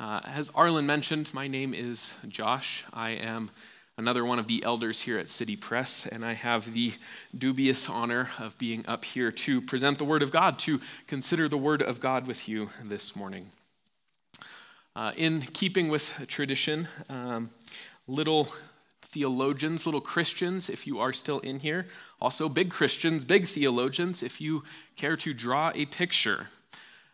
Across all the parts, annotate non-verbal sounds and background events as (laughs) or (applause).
Uh, as Arlen mentioned, my name is Josh. I am another one of the elders here at City Press, and I have the dubious honor of being up here to present the Word of God, to consider the Word of God with you this morning. Uh, in keeping with tradition, um, little theologians, little Christians, if you are still in here, also big Christians, big theologians, if you care to draw a picture.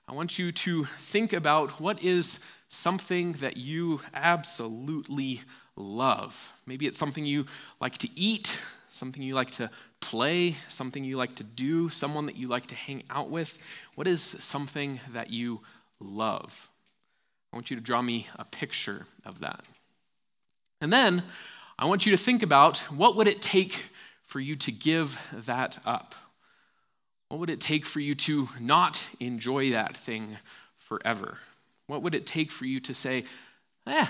I want you to think about what is something that you absolutely love. Maybe it's something you like to eat, something you like to play, something you like to do, someone that you like to hang out with. What is something that you love? I want you to draw me a picture of that. And then I want you to think about what would it take for you to give that up? What would it take for you to not enjoy that thing forever? What would it take for you to say, eh,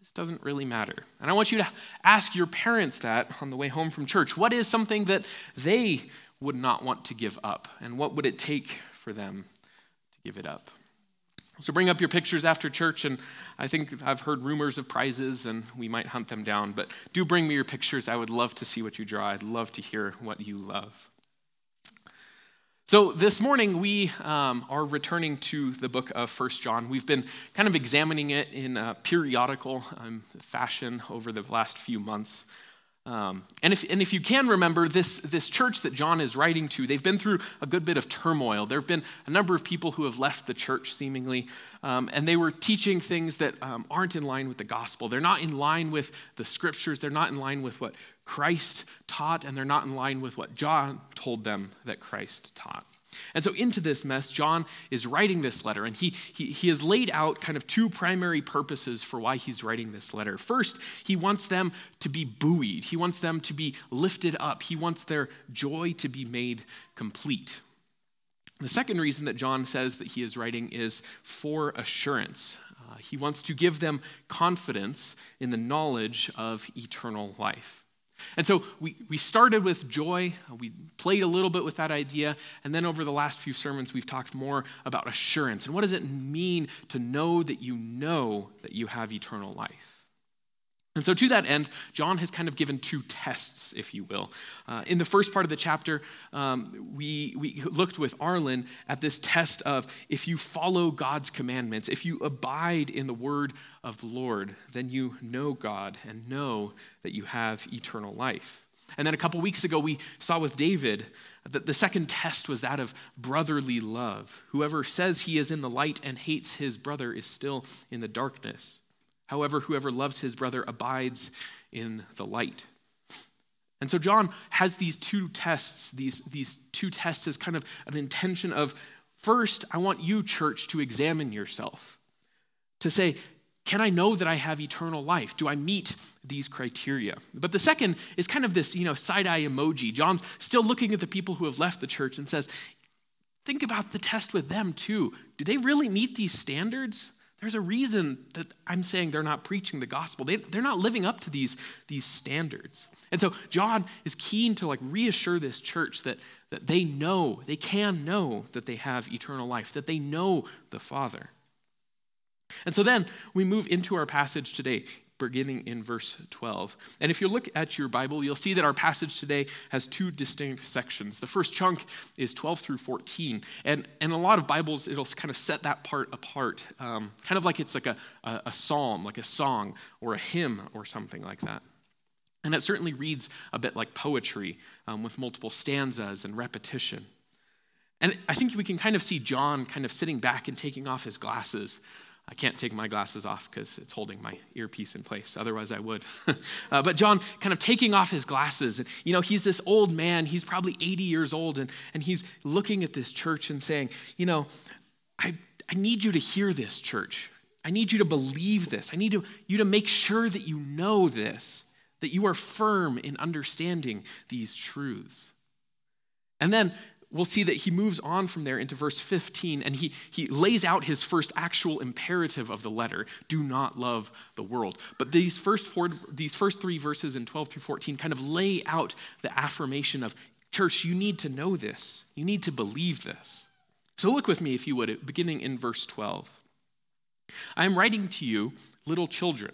this doesn't really matter? And I want you to ask your parents that on the way home from church. What is something that they would not want to give up? And what would it take for them to give it up? So bring up your pictures after church, and I think I've heard rumors of prizes, and we might hunt them down. But do bring me your pictures. I would love to see what you draw. I'd love to hear what you love. So this morning we um, are returning to the book of First John. We've been kind of examining it in a periodical um, fashion over the last few months. Um, and, if, and if you can remember, this, this church that John is writing to, they've been through a good bit of turmoil. There have been a number of people who have left the church, seemingly, um, and they were teaching things that um, aren't in line with the gospel. They're not in line with the scriptures, they're not in line with what Christ taught, and they're not in line with what John told them that Christ taught. And so, into this mess, John is writing this letter, and he, he, he has laid out kind of two primary purposes for why he's writing this letter. First, he wants them to be buoyed, he wants them to be lifted up, he wants their joy to be made complete. The second reason that John says that he is writing is for assurance. Uh, he wants to give them confidence in the knowledge of eternal life. And so we, we started with joy, we played a little bit with that idea, and then over the last few sermons, we've talked more about assurance. And what does it mean to know that you know that you have eternal life? And so, to that end, John has kind of given two tests, if you will. Uh, in the first part of the chapter, um, we, we looked with Arlen at this test of if you follow God's commandments, if you abide in the word of the Lord, then you know God and know that you have eternal life. And then a couple weeks ago, we saw with David that the second test was that of brotherly love. Whoever says he is in the light and hates his brother is still in the darkness. However, whoever loves his brother abides in the light. And so John has these two tests, these, these two tests as kind of an intention of first, I want you, church, to examine yourself, to say, can I know that I have eternal life? Do I meet these criteria? But the second is kind of this, you know, side-eye emoji. John's still looking at the people who have left the church and says, think about the test with them too. Do they really meet these standards? There's a reason that I'm saying they're not preaching the gospel. They, they're not living up to these, these standards. And so John is keen to like reassure this church that, that they know, they can know that they have eternal life, that they know the Father. And so then we move into our passage today beginning in verse 12. And if you look at your Bible, you'll see that our passage today has two distinct sections. The first chunk is 12 through 14. And, and a lot of Bibles, it'll kind of set that part apart, um, kind of like it's like a, a, a psalm, like a song or a hymn or something like that. And it certainly reads a bit like poetry um, with multiple stanzas and repetition. And I think we can kind of see John kind of sitting back and taking off his glasses I can't take my glasses off because it's holding my earpiece in place. Otherwise, I would. (laughs) uh, but John kind of taking off his glasses. And, you know, he's this old man. He's probably 80 years old. And, and he's looking at this church and saying, you know, I, I need you to hear this, church. I need you to believe this. I need to, you to make sure that you know this, that you are firm in understanding these truths. And then we'll see that he moves on from there into verse 15 and he, he lays out his first actual imperative of the letter do not love the world. But these first four these first three verses in 12 through 14 kind of lay out the affirmation of church you need to know this. You need to believe this. So look with me if you would beginning in verse 12 I am writing to you, little children.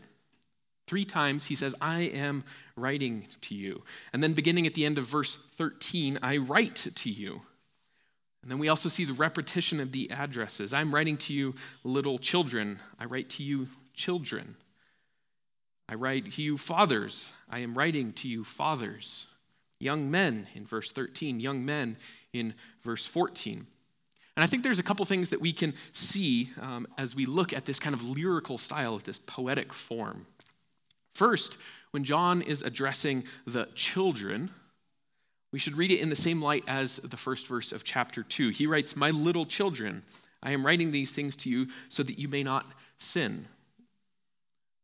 Three times he says, I am writing to you. And then beginning at the end of verse 13, I write to you. And then we also see the repetition of the addresses. I'm writing to you, little children. I write to you, children. I write to you, fathers. I am writing to you, fathers. Young men in verse 13, young men in verse 14. And I think there's a couple things that we can see um, as we look at this kind of lyrical style, of this poetic form. First, when John is addressing the children, we should read it in the same light as the first verse of chapter 2. He writes, My little children, I am writing these things to you so that you may not sin.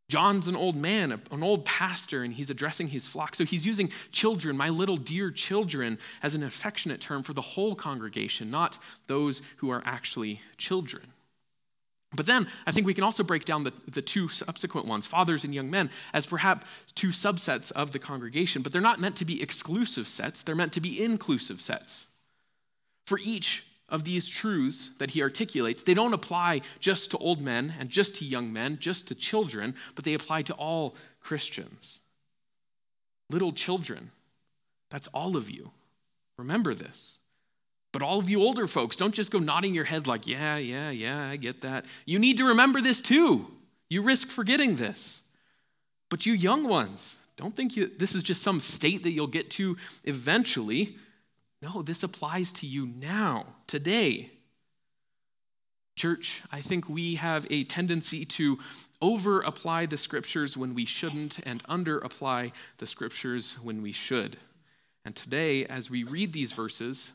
John's an old man, an old pastor, and he's addressing his flock. So he's using children, my little dear children, as an affectionate term for the whole congregation, not those who are actually children. But then I think we can also break down the, the two subsequent ones, fathers and young men, as perhaps two subsets of the congregation, but they're not meant to be exclusive sets, they're meant to be inclusive sets. For each of these truths that he articulates, they don't apply just to old men and just to young men, just to children, but they apply to all Christians. Little children, that's all of you. Remember this. But all of you older folks, don't just go nodding your head like, yeah, yeah, yeah, I get that. You need to remember this too. You risk forgetting this. But you young ones, don't think you, this is just some state that you'll get to eventually. No, this applies to you now, today. Church, I think we have a tendency to over apply the scriptures when we shouldn't and under apply the scriptures when we should. And today, as we read these verses,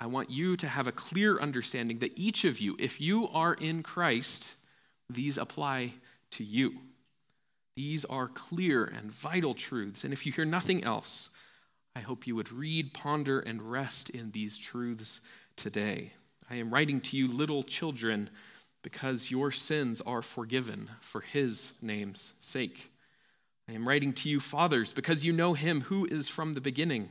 I want you to have a clear understanding that each of you, if you are in Christ, these apply to you. These are clear and vital truths. And if you hear nothing else, I hope you would read, ponder, and rest in these truths today. I am writing to you, little children, because your sins are forgiven for his name's sake. I am writing to you, fathers, because you know him who is from the beginning.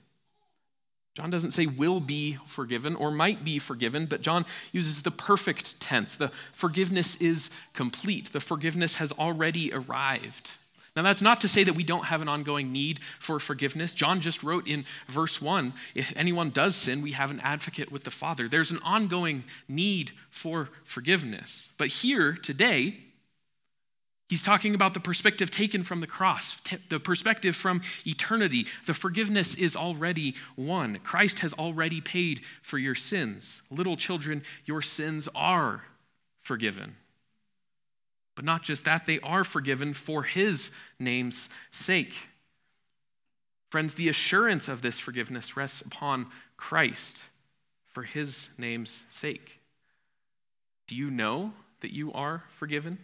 John doesn't say will be forgiven or might be forgiven, but John uses the perfect tense. The forgiveness is complete, the forgiveness has already arrived. Now, that's not to say that we don't have an ongoing need for forgiveness. John just wrote in verse 1 if anyone does sin, we have an advocate with the Father. There's an ongoing need for forgiveness. But here, today, He's talking about the perspective taken from the cross, the perspective from eternity. The forgiveness is already won. Christ has already paid for your sins. Little children, your sins are forgiven. But not just that, they are forgiven for his name's sake. Friends, the assurance of this forgiveness rests upon Christ for his name's sake. Do you know that you are forgiven?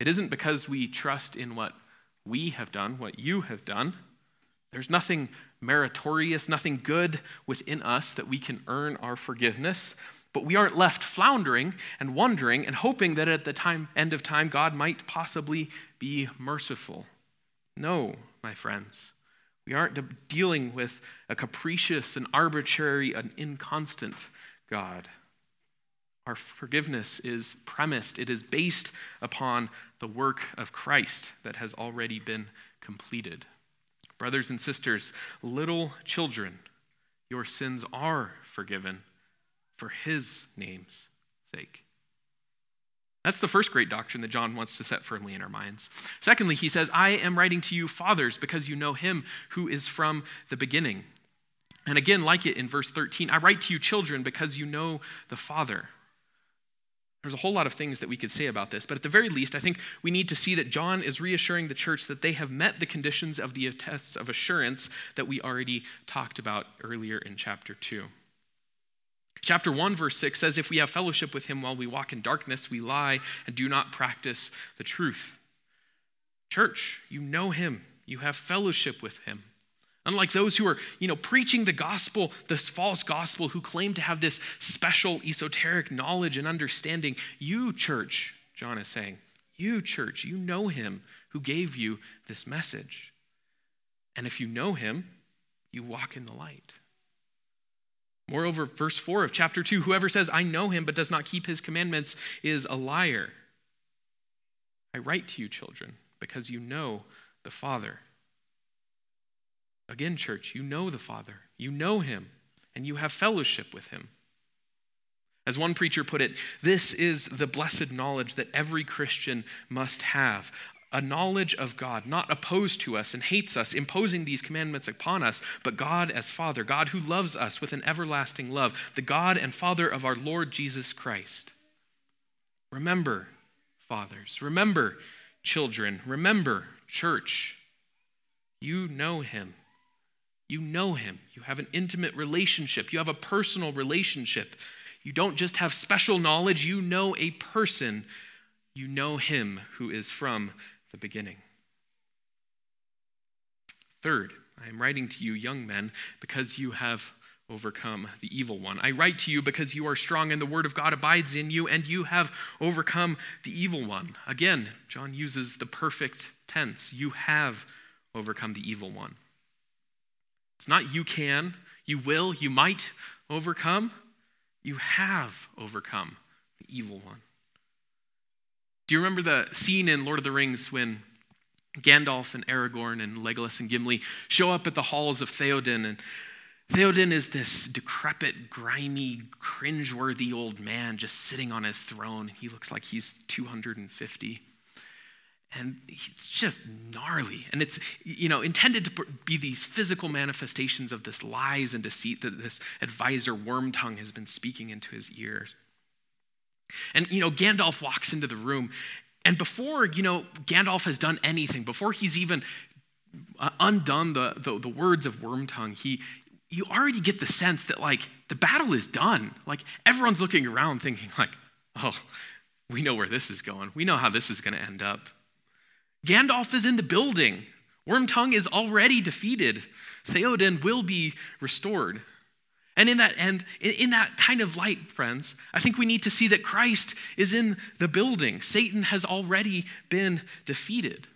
It isn't because we trust in what we have done, what you have done. There's nothing meritorious, nothing good within us that we can earn our forgiveness. But we aren't left floundering and wondering and hoping that at the time, end of time God might possibly be merciful. No, my friends. We aren't dealing with a capricious and arbitrary and inconstant God. Our forgiveness is premised, it is based upon the work of Christ that has already been completed. Brothers and sisters, little children, your sins are forgiven for his name's sake. That's the first great doctrine that John wants to set firmly in our minds. Secondly, he says, I am writing to you, fathers, because you know him who is from the beginning. And again, like it in verse 13, I write to you, children, because you know the Father. There's a whole lot of things that we could say about this, but at the very least, I think we need to see that John is reassuring the church that they have met the conditions of the tests of assurance that we already talked about earlier in chapter 2. Chapter 1, verse 6 says, If we have fellowship with him while we walk in darkness, we lie and do not practice the truth. Church, you know him, you have fellowship with him. Unlike those who are, you know, preaching the gospel, this false gospel, who claim to have this special esoteric knowledge and understanding, you, church, John is saying, you, church, you know him who gave you this message. And if you know him, you walk in the light. Moreover, verse 4 of chapter 2 whoever says, I know him, but does not keep his commandments, is a liar. I write to you, children, because you know the Father. Again, church, you know the Father, you know him, and you have fellowship with him. As one preacher put it, this is the blessed knowledge that every Christian must have a knowledge of God, not opposed to us and hates us, imposing these commandments upon us, but God as Father, God who loves us with an everlasting love, the God and Father of our Lord Jesus Christ. Remember, fathers, remember, children, remember, church, you know him. You know him. You have an intimate relationship. You have a personal relationship. You don't just have special knowledge, you know a person. You know him who is from the beginning. Third, I am writing to you, young men, because you have overcome the evil one. I write to you because you are strong and the word of God abides in you and you have overcome the evil one. Again, John uses the perfect tense. You have overcome the evil one. It's not you can, you will, you might overcome. You have overcome the evil one. Do you remember the scene in Lord of the Rings when Gandalf and Aragorn and Legolas and Gimli show up at the halls of Theoden and Theoden is this decrepit, grimy, cringeworthy old man just sitting on his throne. He looks like he's 250. And it's just gnarly. And it's, you know, intended to be these physical manifestations of this lies and deceit that this advisor Wormtongue has been speaking into his ears. And, you know, Gandalf walks into the room, and before, you know, Gandalf has done anything, before he's even uh, undone the, the, the words of Wormtongue, he, you already get the sense that, like, the battle is done. Like, everyone's looking around thinking, like, oh, we know where this is going. We know how this is going to end up. Gandalf is in the building. Wormtongue is already defeated. Theoden will be restored. And in that and in that kind of light, friends, I think we need to see that Christ is in the building. Satan has already been defeated.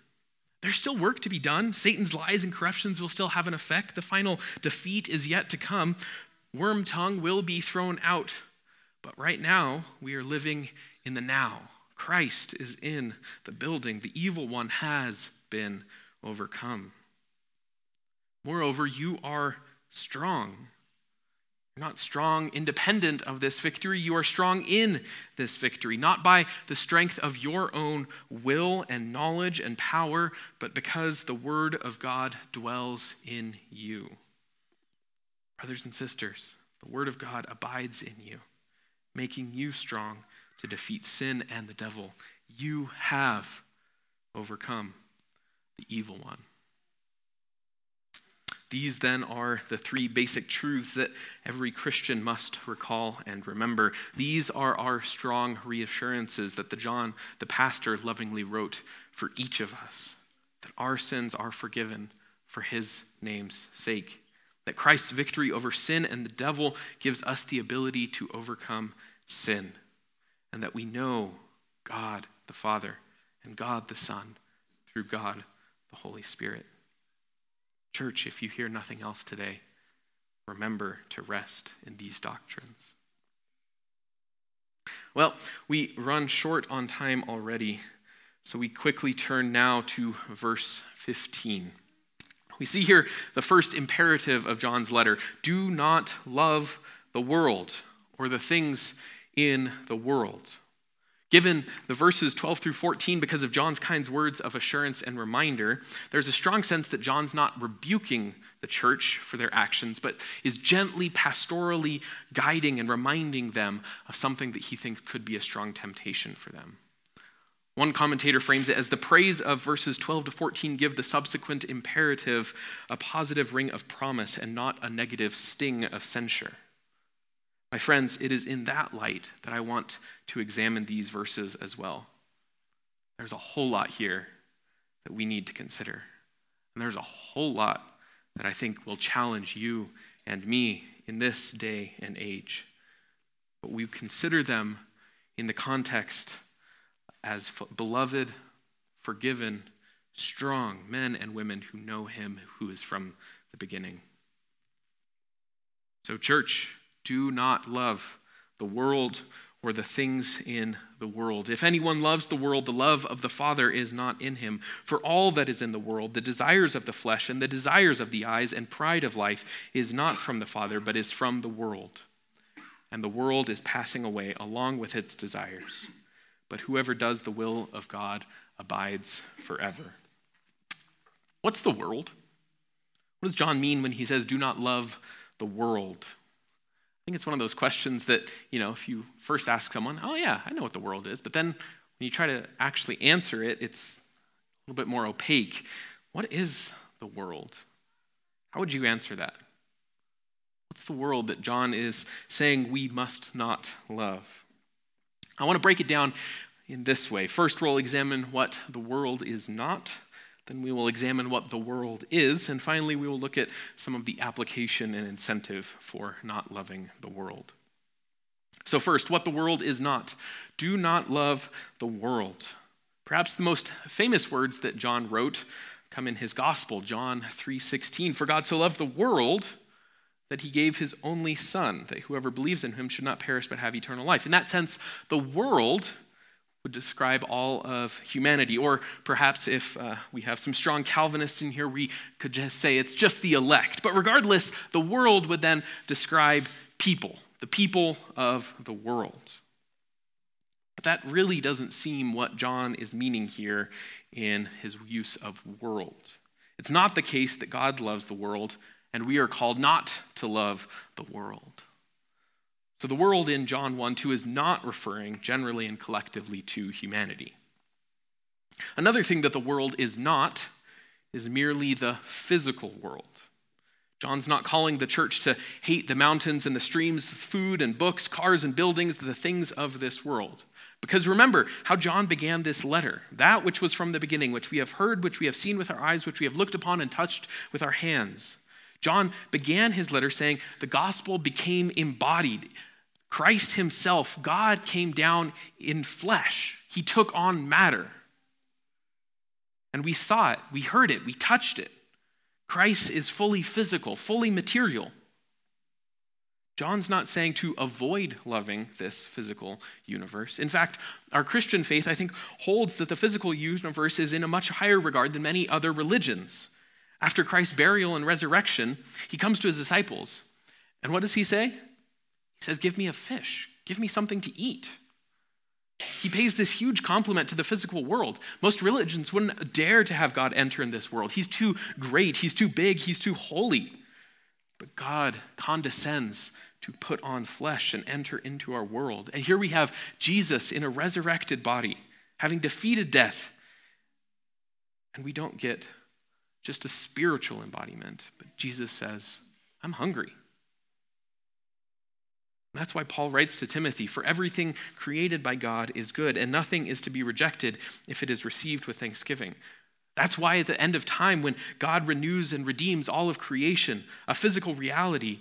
There's still work to be done. Satan's lies and corruptions will still have an effect. The final defeat is yet to come. Wormtongue will be thrown out. But right now, we are living in the now. Christ is in the building. The evil one has been overcome. Moreover, you are strong. You're not strong independent of this victory. You are strong in this victory, not by the strength of your own will and knowledge and power, but because the Word of God dwells in you. Brothers and sisters, the Word of God abides in you, making you strong to defeat sin and the devil. You have overcome the evil one. These then are the three basic truths that every Christian must recall and remember. These are our strong reassurances that the John, the pastor, lovingly wrote for each of us that our sins are forgiven for his name's sake. That Christ's victory over sin and the devil gives us the ability to overcome sin. And that we know God the Father and God the Son through God the Holy Spirit. Church, if you hear nothing else today, remember to rest in these doctrines. Well, we run short on time already, so we quickly turn now to verse 15. We see here the first imperative of John's letter do not love the world or the things in the world. Given the verses 12 through 14, because of John's kind words of assurance and reminder, there's a strong sense that John's not rebuking the church for their actions, but is gently, pastorally guiding and reminding them of something that he thinks could be a strong temptation for them. One commentator frames it as the praise of verses 12 to 14 give the subsequent imperative a positive ring of promise and not a negative sting of censure. My friends, it is in that light that I want to examine these verses as well. There's a whole lot here, that we need to consider. And there's a whole lot that I think will challenge you and me in this day and age. But we consider them in the context as beloved, forgiven, strong men and women who know him who is from the beginning. So, church, do not love the world or the things in the world. If anyone loves the world, the love of the Father is not in him. For all that is in the world, the desires of the flesh and the desires of the eyes and pride of life, is not from the Father, but is from the world. And the world is passing away along with its desires. But whoever does the will of God abides forever. What's the world? What does John mean when he says, do not love the world? I think it's one of those questions that, you know, if you first ask someone, oh, yeah, I know what the world is. But then when you try to actually answer it, it's a little bit more opaque. What is the world? How would you answer that? What's the world that John is saying we must not love? I want to break it down in this way. First, we'll examine what the world is not. Then we will examine what the world is. And finally, we will look at some of the application and incentive for not loving the world. So, first, what the world is not. Do not love the world. Perhaps the most famous words that John wrote come in his gospel, John 3:16. For God so loved the world that he gave his only son, that whoever believes in him should not perish but have eternal life. In that sense, the world would describe all of humanity. Or perhaps if uh, we have some strong Calvinists in here, we could just say it's just the elect. But regardless, the world would then describe people, the people of the world. But that really doesn't seem what John is meaning here in his use of world. It's not the case that God loves the world, and we are called not to love the world. So the world in John 1 2 is not referring generally and collectively to humanity. Another thing that the world is not is merely the physical world. John's not calling the church to hate the mountains and the streams, the food and books, cars and buildings, the things of this world. Because remember how John began this letter that which was from the beginning, which we have heard, which we have seen with our eyes, which we have looked upon and touched with our hands. John began his letter saying, The gospel became embodied. Christ himself, God came down in flesh. He took on matter. And we saw it, we heard it, we touched it. Christ is fully physical, fully material. John's not saying to avoid loving this physical universe. In fact, our Christian faith, I think, holds that the physical universe is in a much higher regard than many other religions. After Christ's burial and resurrection, he comes to his disciples. And what does he say? He says, Give me a fish, give me something to eat. He pays this huge compliment to the physical world. Most religions wouldn't dare to have God enter in this world. He's too great, he's too big, he's too holy. But God condescends to put on flesh and enter into our world. And here we have Jesus in a resurrected body, having defeated death. And we don't get just a spiritual embodiment, but Jesus says, I'm hungry. That's why Paul writes to Timothy For everything created by God is good, and nothing is to be rejected if it is received with thanksgiving. That's why at the end of time, when God renews and redeems all of creation, a physical reality,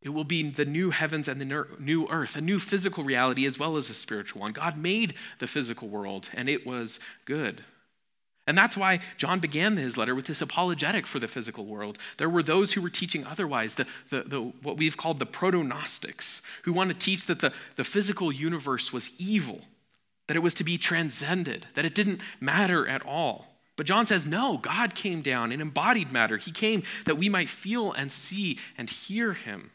it will be the new heavens and the new earth, a new physical reality as well as a spiritual one. God made the physical world, and it was good. And that's why John began his letter with this apologetic for the physical world. There were those who were teaching otherwise, the, the, the, what we've called the proto Gnostics, who want to teach that the, the physical universe was evil, that it was to be transcended, that it didn't matter at all. But John says, no, God came down in embodied matter. He came that we might feel and see and hear him.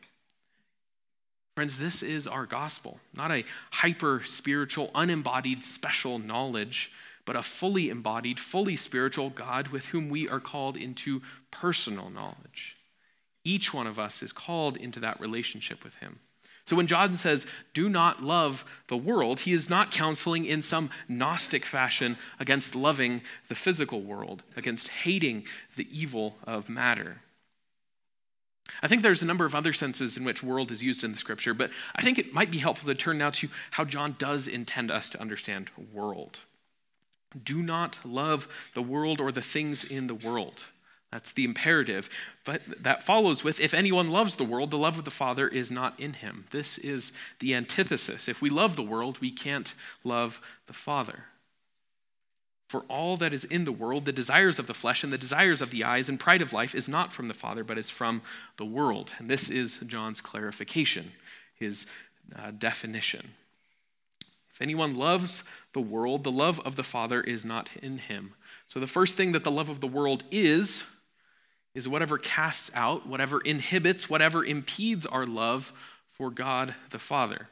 Friends, this is our gospel, not a hyper spiritual, unembodied special knowledge but a fully embodied, fully spiritual God with whom we are called into personal knowledge. Each one of us is called into that relationship with Him. So when John says, do not love the world, he is not counseling in some Gnostic fashion against loving the physical world, against hating the evil of matter. I think there's a number of other senses in which world is used in the scripture, but I think it might be helpful to turn now to how John does intend us to understand world. Do not love the world or the things in the world. That's the imperative. But that follows with if anyone loves the world, the love of the Father is not in him. This is the antithesis. If we love the world, we can't love the Father. For all that is in the world, the desires of the flesh and the desires of the eyes and pride of life is not from the Father, but is from the world. And this is John's clarification, his uh, definition. If anyone loves the world, the love of the Father is not in him. So the first thing that the love of the world is, is whatever casts out, whatever inhibits, whatever impedes our love for God the Father.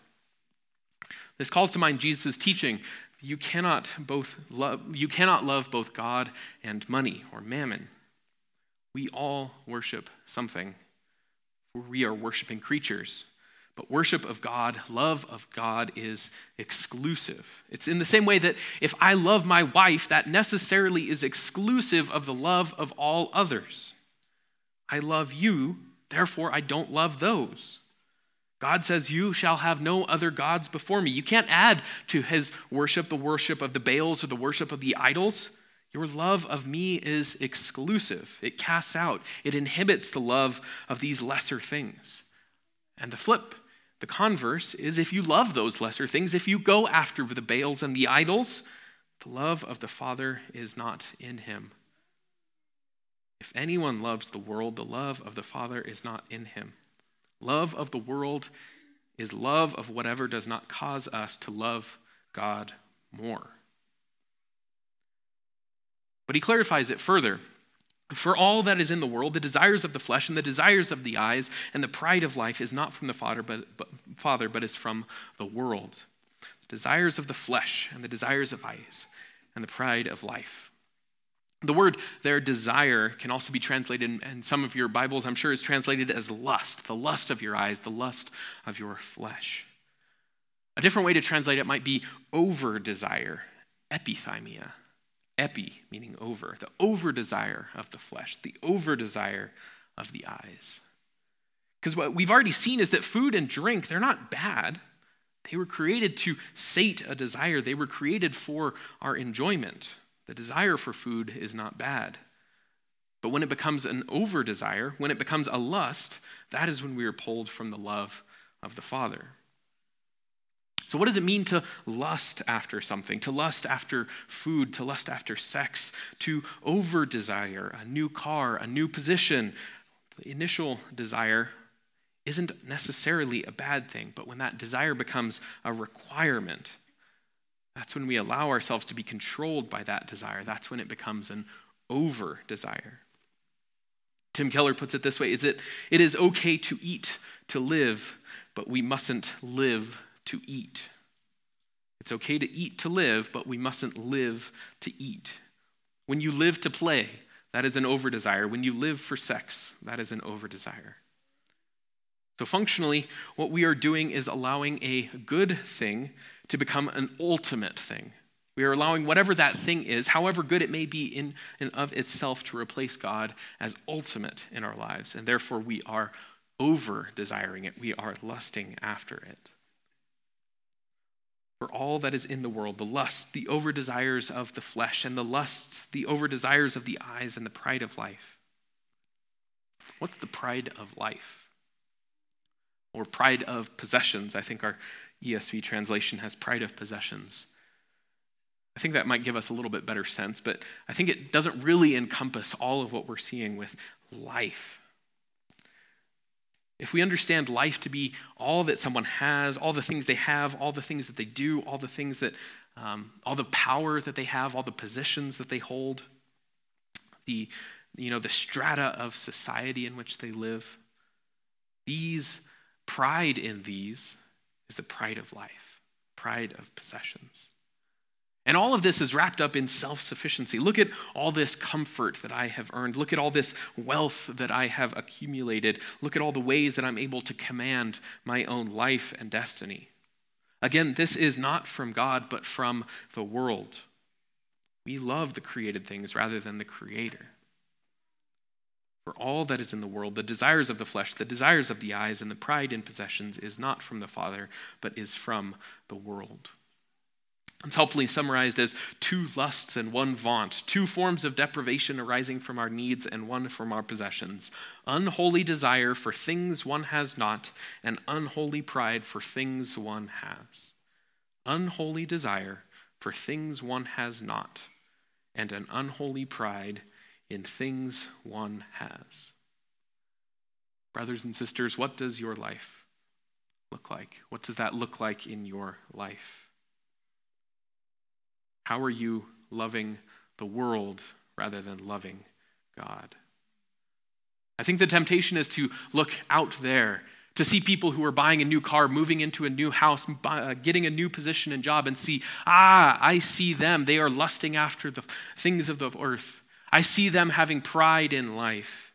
This calls to mind Jesus' teaching. You cannot both love, you cannot love both God and money or mammon. We all worship something. For we are worshiping creatures. But worship of God, love of God is exclusive. It's in the same way that if I love my wife, that necessarily is exclusive of the love of all others. I love you, therefore I don't love those. God says, You shall have no other gods before me. You can't add to his worship the worship of the Baals or the worship of the idols. Your love of me is exclusive. It casts out, it inhibits the love of these lesser things. And the flip the converse is if you love those lesser things, if you go after the Baals and the idols, the love of the Father is not in him. If anyone loves the world, the love of the Father is not in him. Love of the world is love of whatever does not cause us to love God more. But he clarifies it further. For all that is in the world, the desires of the flesh and the desires of the eyes and the pride of life is not from the Father, but, but, Father, but is from the world. The desires of the flesh and the desires of eyes and the pride of life. The word their desire can also be translated, in some of your Bibles, I'm sure, is translated as lust, the lust of your eyes, the lust of your flesh. A different way to translate it might be over desire, epithymia. Epi, meaning over, the over desire of the flesh, the over desire of the eyes. Because what we've already seen is that food and drink, they're not bad. They were created to sate a desire, they were created for our enjoyment. The desire for food is not bad. But when it becomes an over desire, when it becomes a lust, that is when we are pulled from the love of the Father. So, what does it mean to lust after something? To lust after food, to lust after sex, to over desire a new car, a new position? The initial desire isn't necessarily a bad thing, but when that desire becomes a requirement, that's when we allow ourselves to be controlled by that desire. That's when it becomes an over desire. Tim Keller puts it this way is it, it is okay to eat to live, but we mustn't live to eat. It's okay to eat to live, but we mustn't live to eat. When you live to play, that is an over desire. When you live for sex, that is an over desire. So, functionally, what we are doing is allowing a good thing to become an ultimate thing. We are allowing whatever that thing is, however good it may be in and of itself, to replace God as ultimate in our lives. And therefore, we are over desiring it, we are lusting after it all that is in the world the lust, the over desires of the flesh, and the lusts, the over desires of the eyes, and the pride of life. What's the pride of life? Or pride of possessions. I think our ESV translation has pride of possessions. I think that might give us a little bit better sense, but I think it doesn't really encompass all of what we're seeing with life. If we understand life to be all that someone has, all the things they have, all the things that they do, all the things that, um, all the power that they have, all the positions that they hold, the, you know, the strata of society in which they live, these, pride in these is the pride of life, pride of possessions. And all of this is wrapped up in self sufficiency. Look at all this comfort that I have earned. Look at all this wealth that I have accumulated. Look at all the ways that I'm able to command my own life and destiny. Again, this is not from God, but from the world. We love the created things rather than the Creator. For all that is in the world, the desires of the flesh, the desires of the eyes, and the pride in possessions is not from the Father, but is from the world. It's helpfully summarized as two lusts and one vaunt, two forms of deprivation arising from our needs and one from our possessions. Unholy desire for things one has not, and unholy pride for things one has. Unholy desire for things one has not, and an unholy pride in things one has. Brothers and sisters, what does your life look like? What does that look like in your life? How are you loving the world rather than loving God? I think the temptation is to look out there, to see people who are buying a new car, moving into a new house, uh, getting a new position and job, and see, ah, I see them. They are lusting after the things of the earth. I see them having pride in life.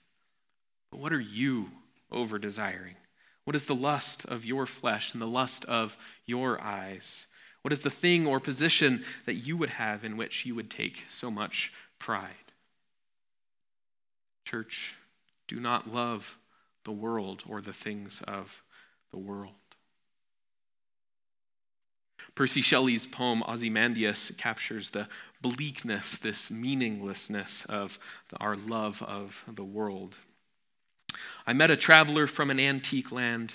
But what are you over desiring? What is the lust of your flesh and the lust of your eyes? What is the thing or position that you would have in which you would take so much pride? Church, do not love the world or the things of the world. Percy Shelley's poem Ozymandias captures the bleakness, this meaninglessness of our love of the world. I met a traveler from an antique land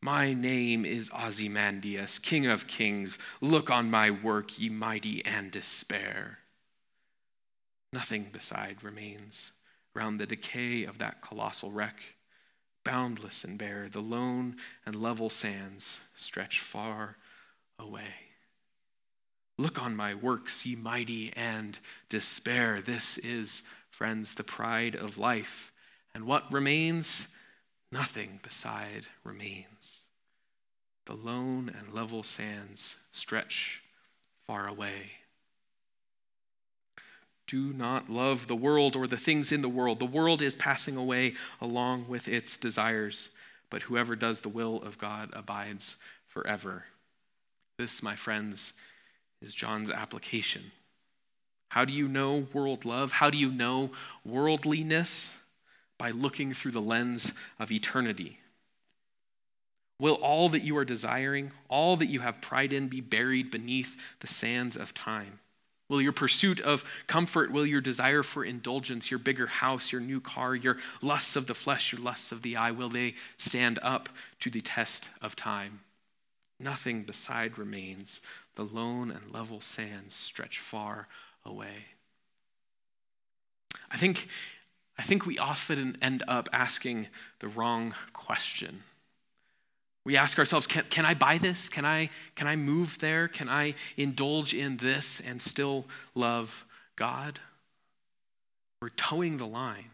my name is Ozymandias, King of Kings. Look on my work, ye mighty, and despair. Nothing beside remains round the decay of that colossal wreck. Boundless and bare, the lone and level sands stretch far away. Look on my works, ye mighty, and despair. This is, friends, the pride of life. And what remains? Nothing beside remains. The lone and level sands stretch far away. Do not love the world or the things in the world. The world is passing away along with its desires, but whoever does the will of God abides forever. This, my friends, is John's application. How do you know world love? How do you know worldliness? By looking through the lens of eternity. Will all that you are desiring, all that you have pride in, be buried beneath the sands of time? Will your pursuit of comfort, will your desire for indulgence, your bigger house, your new car, your lusts of the flesh, your lusts of the eye, will they stand up to the test of time? Nothing beside remains. The lone and level sands stretch far away. I think I think we often end up asking the wrong question. We ask ourselves, can, can I buy this? Can I, can I move there? Can I indulge in this and still love God? We're toeing the line.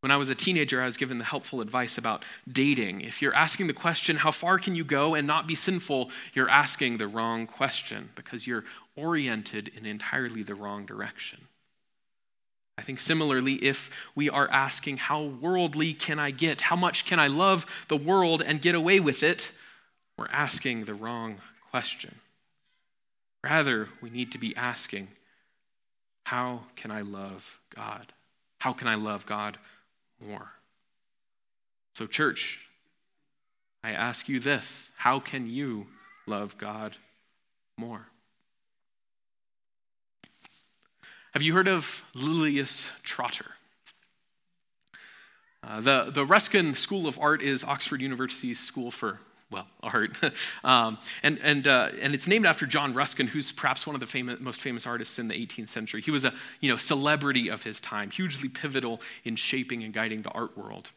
When I was a teenager, I was given the helpful advice about dating. If you're asking the question, how far can you go and not be sinful, you're asking the wrong question because you're oriented in entirely the wrong direction. I think similarly, if we are asking, How worldly can I get? How much can I love the world and get away with it? We're asking the wrong question. Rather, we need to be asking, How can I love God? How can I love God more? So, church, I ask you this How can you love God more? Have you heard of Lilias Trotter? Uh, the, the Ruskin School of Art is Oxford University's school for, well, art. (laughs) um, and, and, uh, and it's named after John Ruskin, who's perhaps one of the famous, most famous artists in the 18th century. He was a you know, celebrity of his time, hugely pivotal in shaping and guiding the art world.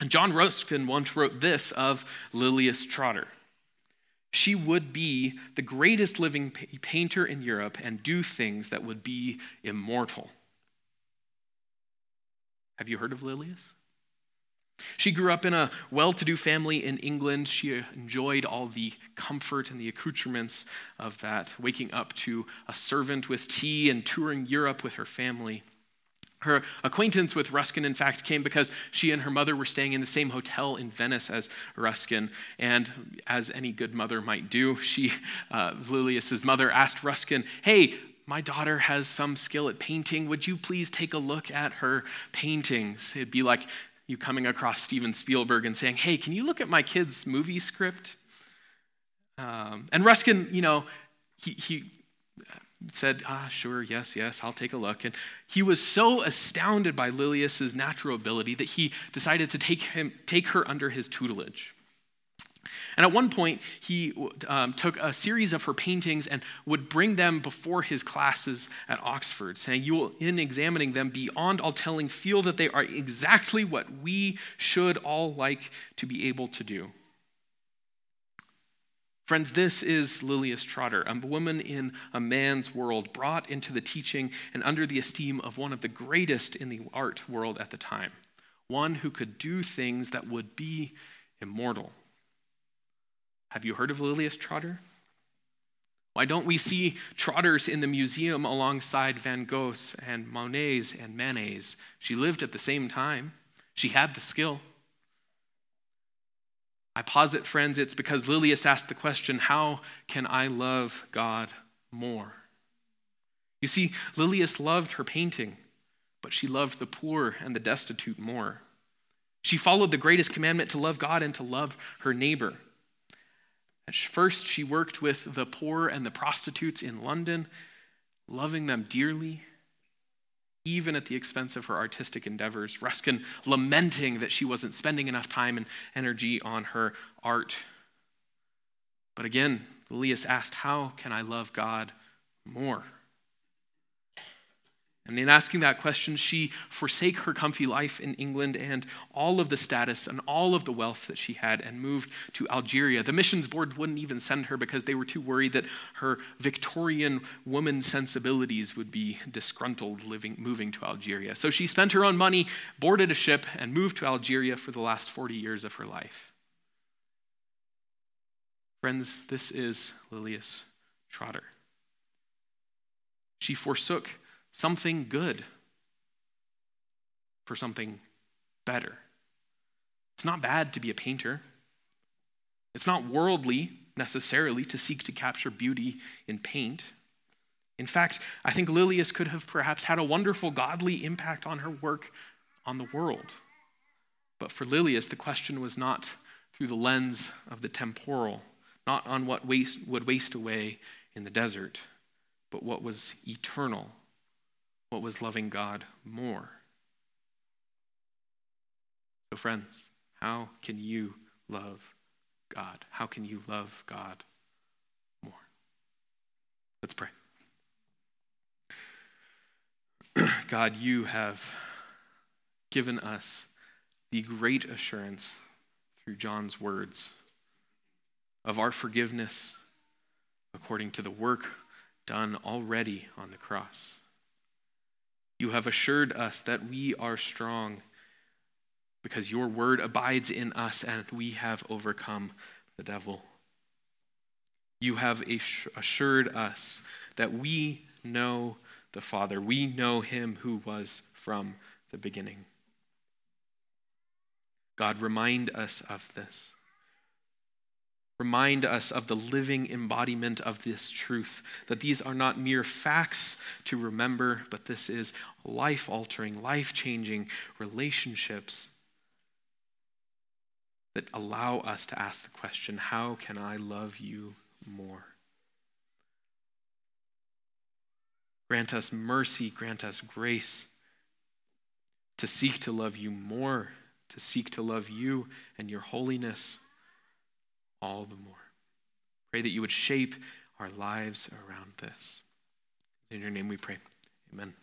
And John Ruskin once wrote this of Lilias Trotter she would be the greatest living painter in Europe and do things that would be immortal. Have you heard of Lilias? She grew up in a well to do family in England. She enjoyed all the comfort and the accoutrements of that, waking up to a servant with tea and touring Europe with her family. Her acquaintance with Ruskin, in fact, came because she and her mother were staying in the same hotel in Venice as Ruskin. And as any good mother might do, she, uh, Lilias's mother, asked Ruskin, Hey, my daughter has some skill at painting. Would you please take a look at her paintings? It'd be like you coming across Steven Spielberg and saying, Hey, can you look at my kid's movie script? Um, and Ruskin, you know, he, he said, ah, sure, yes, yes, I'll take a look. And he was so astounded by Lilias's natural ability that he decided to take, him, take her under his tutelage. And at one point, he um, took a series of her paintings and would bring them before his classes at Oxford, saying, You will, in examining them, beyond all telling, feel that they are exactly what we should all like to be able to do. Friends, this is Lilias Trotter, a woman in a man's world, brought into the teaching and under the esteem of one of the greatest in the art world at the time, one who could do things that would be immortal. Have you heard of Lilias Trotter? Why don't we see trotters in the museum alongside Van Goghs and Monets and Manets? She lived at the same time. She had the skill. I posit, friends, it's because Lilias asked the question how can I love God more? You see, Lilias loved her painting, but she loved the poor and the destitute more. She followed the greatest commandment to love God and to love her neighbor. At first, she worked with the poor and the prostitutes in London, loving them dearly even at the expense of her artistic endeavors. Ruskin lamenting that she wasn't spending enough time and energy on her art. But again, Lilias asked, How can I love God more? And in asking that question, she forsake her comfy life in England and all of the status and all of the wealth that she had and moved to Algeria. The missions board wouldn't even send her because they were too worried that her Victorian woman sensibilities would be disgruntled living, moving to Algeria. So she spent her own money, boarded a ship, and moved to Algeria for the last 40 years of her life. Friends, this is Lilias Trotter. She forsook something good for something better. It's not bad to be a painter. It's not worldly necessarily to seek to capture beauty in paint. In fact, I think Lilias could have perhaps had a wonderful godly impact on her work on the world. But for Lilias, the question was not through the lens of the temporal, not on what waste, would waste away in the desert, but what was eternal what was loving God more. So, friends, how can you love God? How can you love God more? Let's pray. (clears throat) God, you have given us the great assurance through John's words of our forgiveness according to the work done already on the cross. You have assured us that we are strong because your word abides in us and we have overcome the devil. You have assured us that we know the Father. We know him who was from the beginning. God, remind us of this. Remind us of the living embodiment of this truth, that these are not mere facts to remember, but this is life altering, life changing relationships that allow us to ask the question how can I love you more? Grant us mercy, grant us grace to seek to love you more, to seek to love you and your holiness all the more. Pray that you would shape our lives around this. In your name we pray. Amen.